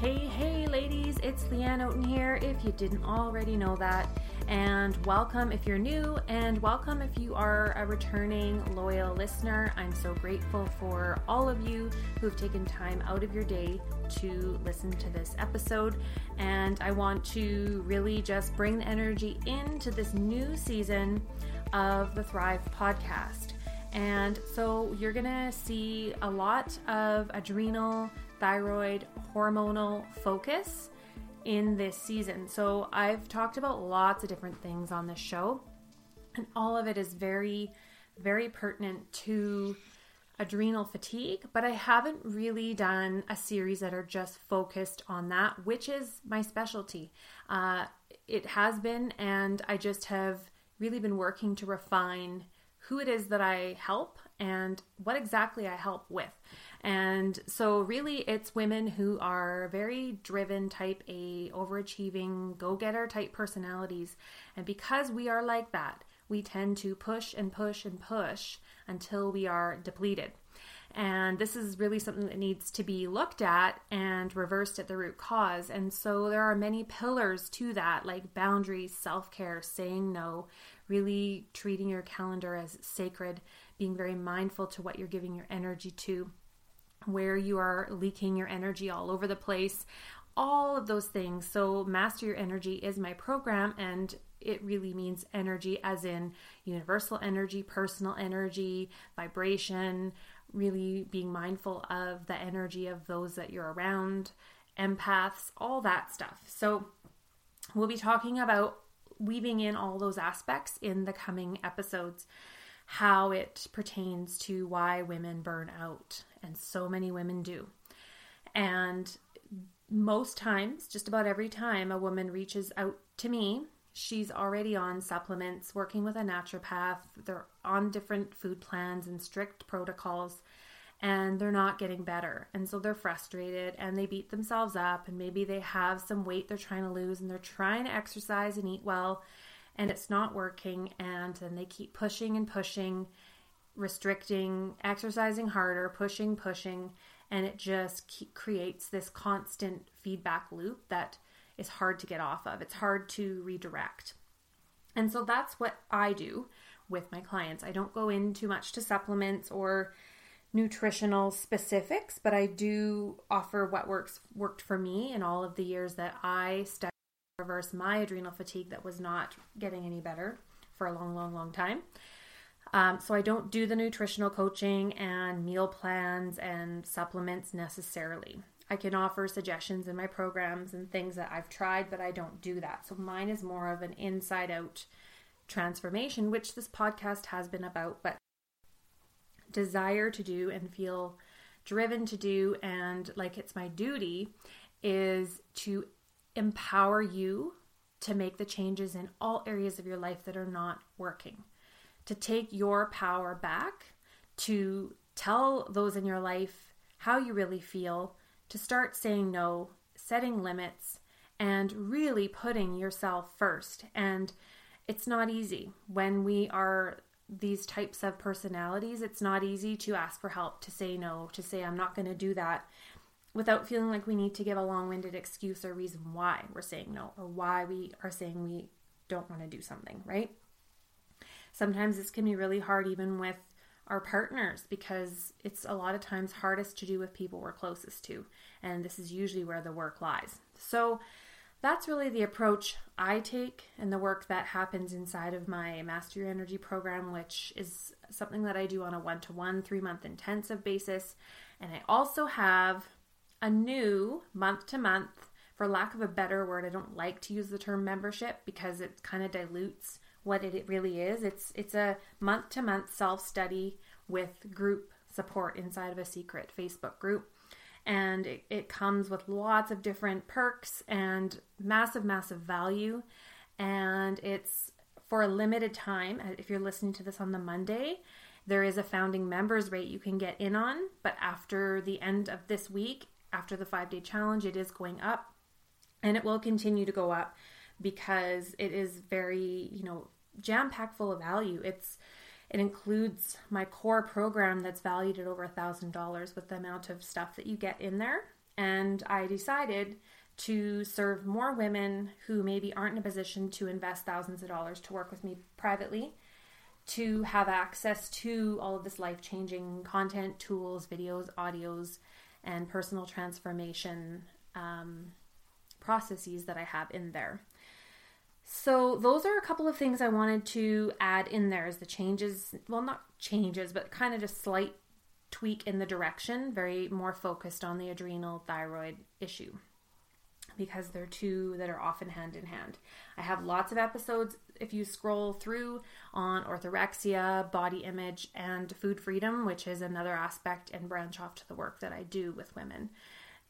Hey, hey, ladies, it's Leanne Oaten here, if you didn't already know that. And welcome if you're new, and welcome if you are a returning loyal listener. I'm so grateful for all of you who've taken time out of your day to listen to this episode. And I want to really just bring the energy into this new season of the Thrive podcast. And so you're gonna see a lot of adrenal thyroid hormonal focus in this season. So I've talked about lots of different things on this show, and all of it is very, very pertinent to adrenal fatigue, but I haven't really done a series that are just focused on that, which is my specialty. Uh, it has been, and I just have really been working to refine who it is that I help and what exactly I help with. And so, really, it's women who are very driven, type A, overachieving, go getter type personalities. And because we are like that, we tend to push and push and push until we are depleted. And this is really something that needs to be looked at and reversed at the root cause. And so there are many pillars to that, like boundaries, self care, saying no, really treating your calendar as sacred, being very mindful to what you're giving your energy to where you are leaking your energy all over the place, all of those things. So, Master Your Energy is my program, and it really means energy as in universal energy, personal energy, vibration, really being mindful of the energy of those that you're around, empaths, all that stuff. So, we'll be talking about weaving in all those aspects in the coming episodes how it pertains to why women burn out. And so many women do. And most times, just about every time a woman reaches out to me, she's already on supplements, working with a naturopath. They're on different food plans and strict protocols, and they're not getting better. And so they're frustrated and they beat themselves up, and maybe they have some weight they're trying to lose, and they're trying to exercise and eat well, and it's not working and then they keep pushing and pushing restricting exercising harder pushing pushing and it just keep, creates this constant feedback loop that is hard to get off of. It's hard to redirect. And so that's what i do with my clients. I don't go in too much to supplements or nutritional specifics but i do offer what works worked for me in all of the years that i studied reverse my adrenal fatigue that was not getting any better for a long, long, long time. Um, so I don't do the nutritional coaching and meal plans and supplements necessarily. I can offer suggestions in my programs and things that I've tried, but I don't do that. So mine is more of an inside out transformation, which this podcast has been about, but desire to do and feel driven to do and like it's my duty is to empower you to make the changes in all areas of your life that are not working, to take your power back, to tell those in your life how you really feel, to start saying no, setting limits, and really putting yourself first. And it's not easy when we are these types of personalities. It's not easy to ask for help, to say no, to say, I'm not going to do that without feeling like we need to give a long winded excuse or reason why we're saying no or why we are saying we don't want to do something, right? Sometimes this can be really hard even with our partners because it's a lot of times hardest to do with people we're closest to. And this is usually where the work lies. So that's really the approach I take and the work that happens inside of my Master Your Energy program, which is something that I do on a one to one, three month intensive basis. And I also have a new month to month, for lack of a better word, I don't like to use the term membership because it kind of dilutes what it really is. It's it's a month to month self study with group support inside of a secret Facebook group. And it, it comes with lots of different perks and massive, massive value. And it's for a limited time. Uh, if you're listening to this on the Monday, there is a founding members rate you can get in on. But after the end of this week, after the five day challenge, it is going up and it will continue to go up because it is very, you know, jam packed full of value. It's it includes my core program that's valued at over a thousand dollars with the amount of stuff that you get in there. And I decided to serve more women who maybe aren't in a position to invest thousands of dollars to work with me privately to have access to all of this life changing content, tools, videos, audios, and personal transformation um, processes that I have in there. So, those are a couple of things I wanted to add in there as the changes, well, not changes, but kind of just slight tweak in the direction, very more focused on the adrenal thyroid issue because they're two that are often hand in hand. I have lots of episodes if you scroll through on orthorexia, body image, and food freedom, which is another aspect and branch off to the work that I do with women,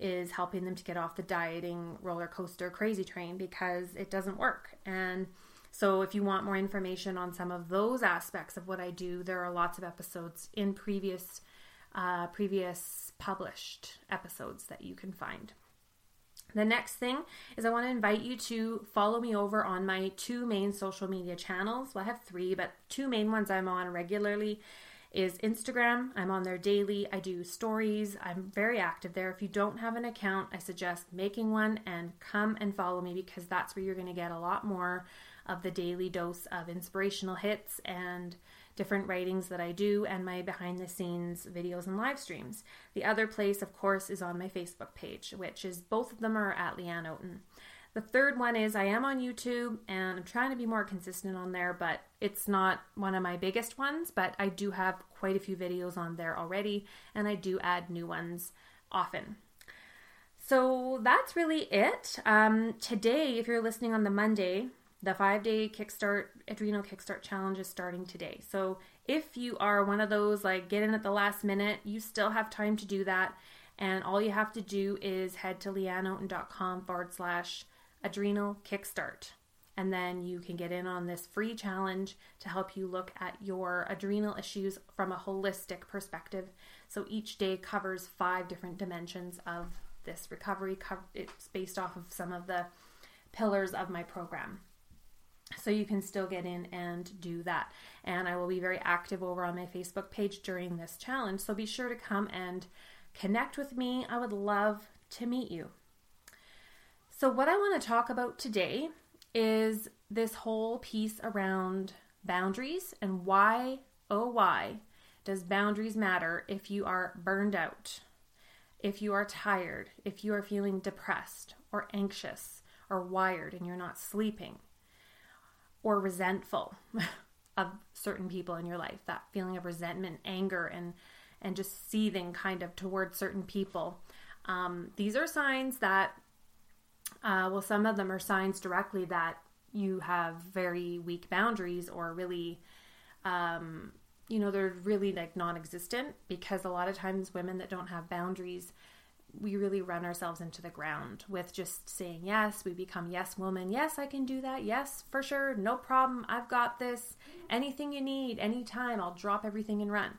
is helping them to get off the dieting roller coaster crazy train because it doesn't work. And so, if you want more information on some of those aspects of what I do, there are lots of episodes in previous uh, previous published episodes that you can find. The next thing is I want to invite you to follow me over on my two main social media channels. Well, I have three, but two main ones I'm on regularly is Instagram. I'm on there daily. I do stories. I'm very active there. If you don't have an account, I suggest making one and come and follow me because that's where you're going to get a lot more of the daily dose of inspirational hits and different writings that I do and my behind the scenes videos and live streams. The other place, of course, is on my Facebook page, which is both of them are at Leanne Oaten. The third one is I am on YouTube and I'm trying to be more consistent on there, but it's not one of my biggest ones. But I do have quite a few videos on there already, and I do add new ones often. So that's really it. Um, today, if you're listening on the Monday, the five day Kickstart Adrenal Kickstart Challenge is starting today. So if you are one of those like get in at the last minute, you still have time to do that. And all you have to do is head to leanneoaten.com forward slash adrenal kickstart. And then you can get in on this free challenge to help you look at your adrenal issues from a holistic perspective. So each day covers five different dimensions of this recovery. It's based off of some of the pillars of my program. So you can still get in and do that. And I will be very active over on my Facebook page during this challenge. So be sure to come and connect with me. I would love to meet you. So, what I want to talk about today is this whole piece around boundaries and why, oh, why does boundaries matter if you are burned out, if you are tired, if you are feeling depressed or anxious or wired and you're not sleeping or resentful of certain people in your life that feeling of resentment anger and and just seething kind of towards certain people. Um, these are signs that uh, well some of them are signs directly that you have very weak boundaries or really um, you know they're really like non-existent because a lot of times women that don't have boundaries we really run ourselves into the ground with just saying yes. We become yes woman. Yes, I can do that. Yes, for sure. No problem. I've got this. Anything you need, anytime, I'll drop everything and run.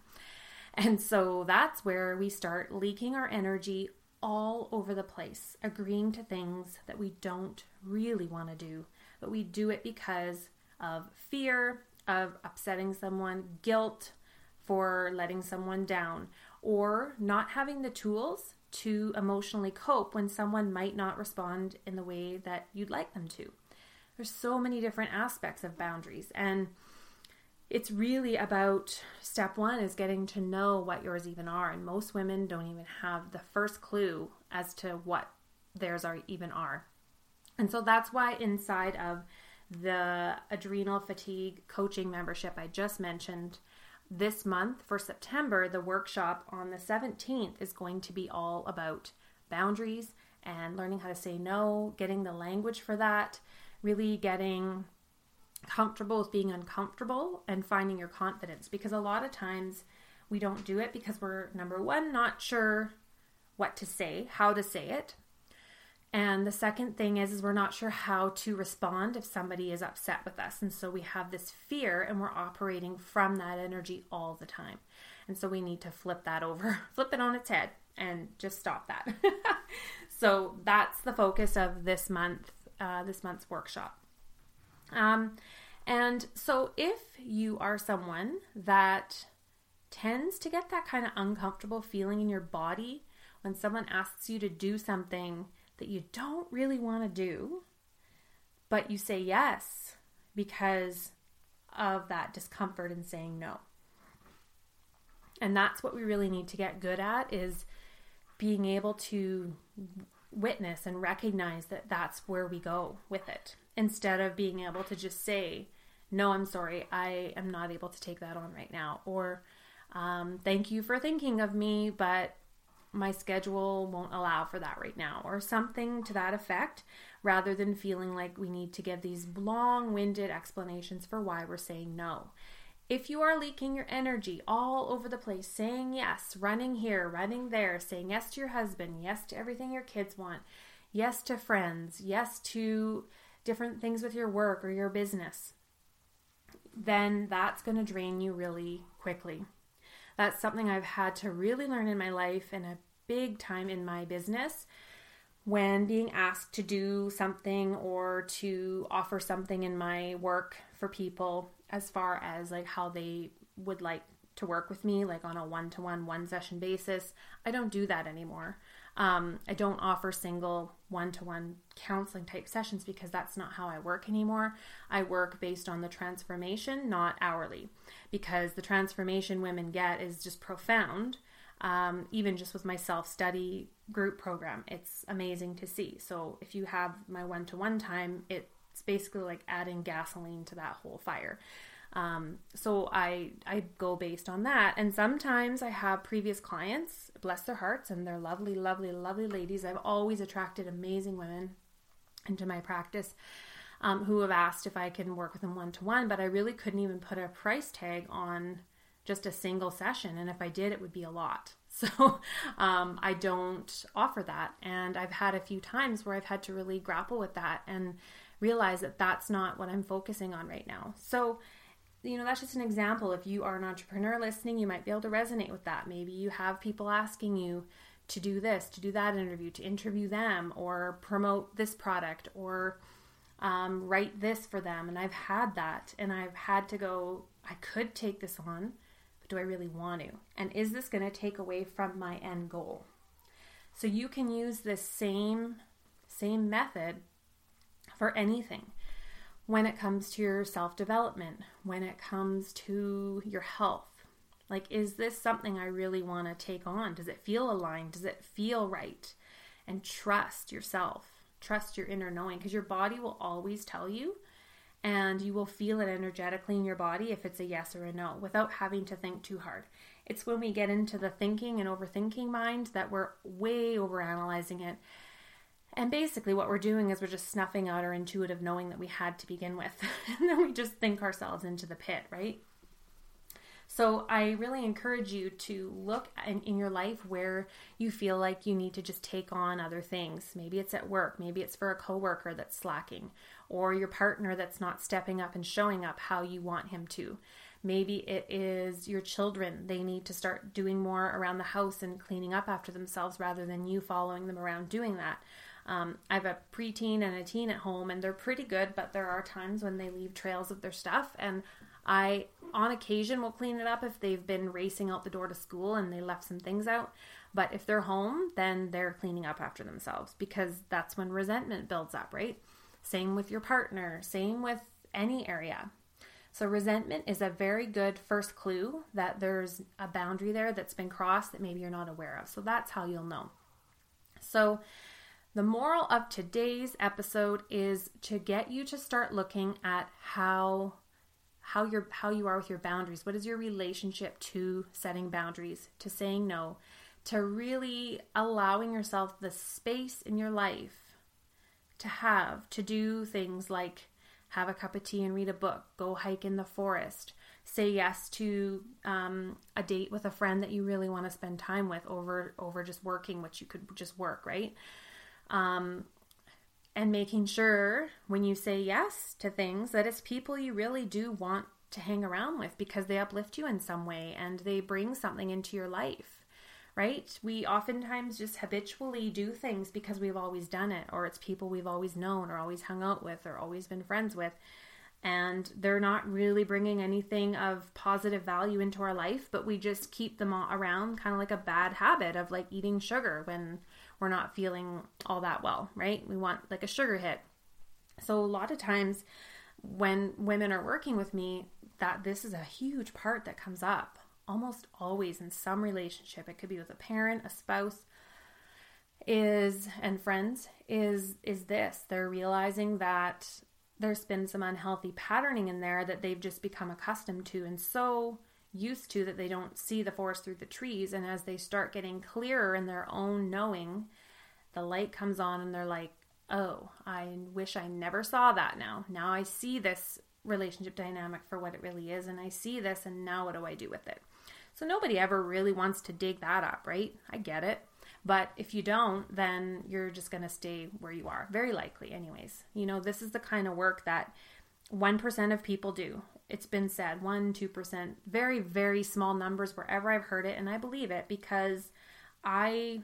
And so that's where we start leaking our energy all over the place, agreeing to things that we don't really want to do, but we do it because of fear, of upsetting someone, guilt for letting someone down, or not having the tools to emotionally cope when someone might not respond in the way that you'd like them to. There's so many different aspects of boundaries and it's really about step 1 is getting to know what yours even are and most women don't even have the first clue as to what theirs are even are. And so that's why inside of the adrenal fatigue coaching membership I just mentioned, this month for September, the workshop on the 17th is going to be all about boundaries and learning how to say no, getting the language for that, really getting comfortable with being uncomfortable and finding your confidence because a lot of times we don't do it because we're number one, not sure what to say, how to say it, and the second thing is, is we're not sure how to respond if somebody is upset with us. And so we have this fear and we're operating from that energy all the time. And so we need to flip that over, flip it on its head and just stop that. so that's the focus of this month, uh, this month's workshop. Um, and so if you are someone that tends to get that kind of uncomfortable feeling in your body when someone asks you to do something that you don't really want to do, but you say yes because of that discomfort in saying no. And that's what we really need to get good at is being able to witness and recognize that that's where we go with it instead of being able to just say, No, I'm sorry, I am not able to take that on right now. Or, um, Thank you for thinking of me, but my schedule won't allow for that right now, or something to that effect, rather than feeling like we need to give these long winded explanations for why we're saying no. If you are leaking your energy all over the place, saying yes, running here, running there, saying yes to your husband, yes to everything your kids want, yes to friends, yes to different things with your work or your business, then that's going to drain you really quickly. That's something I've had to really learn in my life and a big time in my business when being asked to do something or to offer something in my work for people as far as like how they would like to work with me like on a one-to-one one session basis i don't do that anymore um, i don't offer single one-to-one counseling type sessions because that's not how i work anymore i work based on the transformation not hourly because the transformation women get is just profound um, even just with my self study group program. It's amazing to see. So if you have my one to one time, it's basically like adding gasoline to that whole fire. Um, so I I go based on that, and sometimes I have previous clients, bless their hearts, and they're lovely, lovely, lovely ladies. I've always attracted amazing women into my practice. Um, who have asked if I can work with them one to one, but I really couldn't even put a price tag on just a single session. And if I did, it would be a lot. So um, I don't offer that. And I've had a few times where I've had to really grapple with that and realize that that's not what I'm focusing on right now. So, you know, that's just an example. If you are an entrepreneur listening, you might be able to resonate with that. Maybe you have people asking you to do this, to do that interview, to interview them, or promote this product, or um, write this for them. And I've had that, and I've had to go, I could take this on but do I really want to? And is this going to take away from my end goal? So you can use this same same method for anything. When it comes to your self-development, when it comes to your health. Like is this something I really want to take on? Does it feel aligned? Does it feel right? And trust yourself. Trust your inner knowing because your body will always tell you and you will feel it energetically in your body if it's a yes or a no without having to think too hard. It's when we get into the thinking and overthinking mind that we're way overanalyzing it. And basically, what we're doing is we're just snuffing out our intuitive knowing that we had to begin with. and then we just think ourselves into the pit, right? So I really encourage you to look in, in, your life where you feel like you need to just take on other things. Maybe it's at work, maybe it's for a coworker that's slacking, or your partner that's not stepping up and showing up how you want him to. Maybe it is your children. They need to start doing more around the house and cleaning up after themselves rather than you following them around doing that. Um, I have a preteen and a teen at home, and they're pretty good, but there are times when they leave trails of their stuff. And I, on occasion, will clean it up if they've been racing out the door to school and they left some things out. But if they're home, then they're cleaning up after themselves because that's when resentment builds up, right? Same with your partner, same with any area. So, resentment is a very good first clue that there's a boundary there that's been crossed that maybe you're not aware of. So, that's how you'll know. So, the moral of today's episode is to get you to start looking at how how you how you are with your boundaries. What is your relationship to setting boundaries, to saying no, to really allowing yourself the space in your life to have to do things like have a cup of tea and read a book, go hike in the forest, say yes to um, a date with a friend that you really want to spend time with over over just working, which you could just work, right? Um, and making sure when you say yes to things that it's people you really do want to hang around with because they uplift you in some way and they bring something into your life right? We oftentimes just habitually do things because we've always done it, or it's people we've always known, or always hung out with, or always been friends with. and they're not really bringing anything of positive value into our life, but we just keep them around kind of like a bad habit of like eating sugar when we're not feeling all that well, right? We want like a sugar hit. So a lot of times when women are working with me, that this is a huge part that comes up almost always in some relationship. It could be with a parent, a spouse, is and friends is is this. They're realizing that there's been some unhealthy patterning in there that they've just become accustomed to and so used to that they don't see the forest through the trees. And as they start getting clearer in their own knowing, the light comes on and they're like, oh, I wish I never saw that now. Now I see this relationship dynamic for what it really is, and I see this, and now what do I do with it? So nobody ever really wants to dig that up, right? I get it. But if you don't, then you're just going to stay where you are, very likely, anyways. You know, this is the kind of work that 1% of people do. It's been said 1, 2%, very, very small numbers wherever I've heard it. And I believe it because I.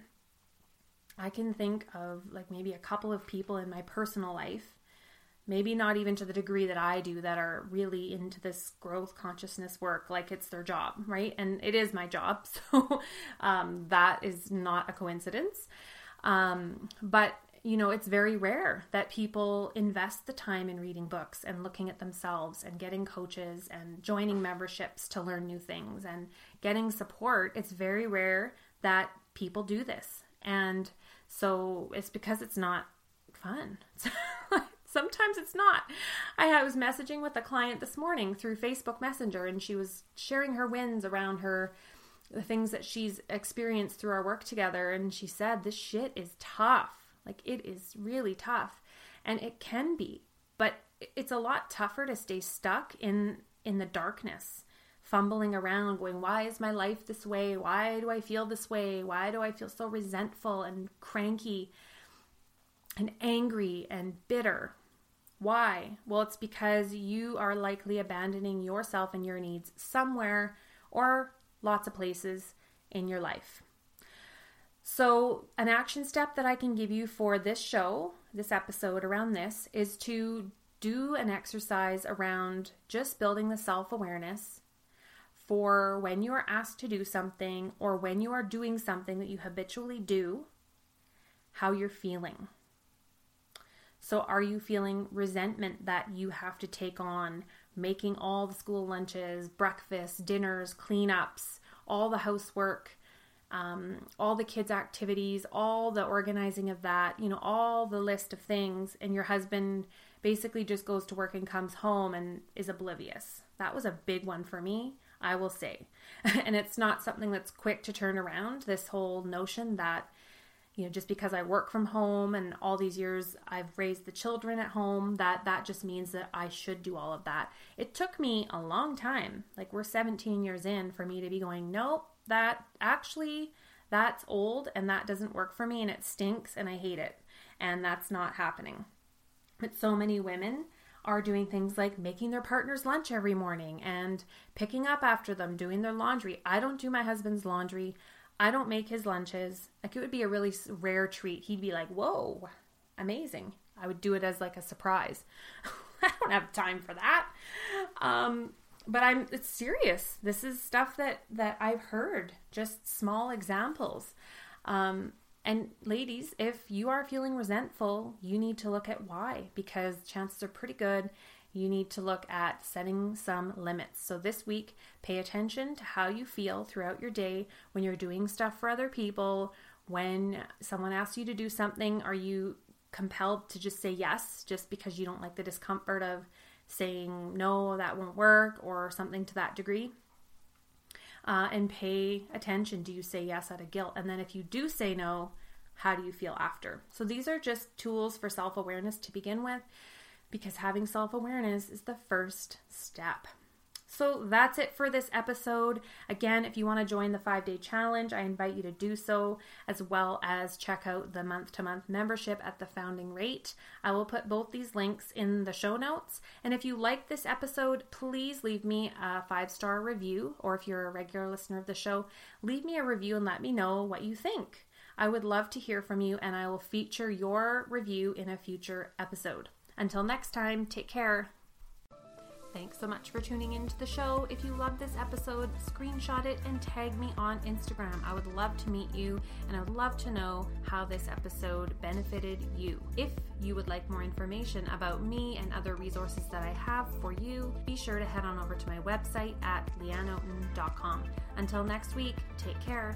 I can think of like maybe a couple of people in my personal life maybe not even to the degree that I do that are really into this growth consciousness work like it's their job, right? And it is my job. So um, that is not a coincidence. Um, but you know, it's very rare that people invest the time in reading books and looking at themselves and getting coaches and joining memberships to learn new things and getting support. It's very rare that people do this. And so it's because it's not fun. sometimes it's not. I was messaging with a client this morning through Facebook Messenger, and she was sharing her wins around her the things that she's experienced through our work together. And she said, This shit is tough. Like, it is really tough. And it can be, but it's a lot tougher to stay stuck in in the darkness fumbling around going why is my life this way why do i feel this way why do i feel so resentful and cranky and angry and bitter why? Well, it's because you are likely abandoning yourself and your needs somewhere or lots of places in your life. So, an action step that I can give you for this show, this episode around this, is to do an exercise around just building the self awareness for when you are asked to do something or when you are doing something that you habitually do, how you're feeling. So, are you feeling resentment that you have to take on making all the school lunches, breakfasts, dinners, cleanups, all the housework, um, all the kids' activities, all the organizing of that, you know, all the list of things, and your husband basically just goes to work and comes home and is oblivious? That was a big one for me, I will say. and it's not something that's quick to turn around, this whole notion that you know just because i work from home and all these years i've raised the children at home that that just means that i should do all of that it took me a long time like we're 17 years in for me to be going nope that actually that's old and that doesn't work for me and it stinks and i hate it and that's not happening but so many women are doing things like making their partner's lunch every morning and picking up after them, doing their laundry. I don't do my husband's laundry. I don't make his lunches. Like it would be a really rare treat. He'd be like, "Whoa, amazing!" I would do it as like a surprise. I don't have time for that. Um, but I'm it's serious. This is stuff that that I've heard. Just small examples. Um, and ladies, if you are feeling resentful, you need to look at why because chances are pretty good you need to look at setting some limits. So, this week, pay attention to how you feel throughout your day when you're doing stuff for other people. When someone asks you to do something, are you compelled to just say yes just because you don't like the discomfort of saying no, that won't work, or something to that degree? Uh, and pay attention. Do you say yes out of guilt? And then if you do say no, how do you feel after? So these are just tools for self awareness to begin with because having self awareness is the first step. So that's it for this episode. Again, if you want to join the five day challenge, I invite you to do so, as well as check out the month to month membership at the founding rate. I will put both these links in the show notes. And if you like this episode, please leave me a five star review, or if you're a regular listener of the show, leave me a review and let me know what you think. I would love to hear from you, and I will feature your review in a future episode. Until next time, take care. Thanks so much for tuning into the show. If you love this episode, screenshot it and tag me on Instagram. I would love to meet you and I would love to know how this episode benefited you. If you would like more information about me and other resources that I have for you, be sure to head on over to my website at leanneoaten.com. Until next week, take care.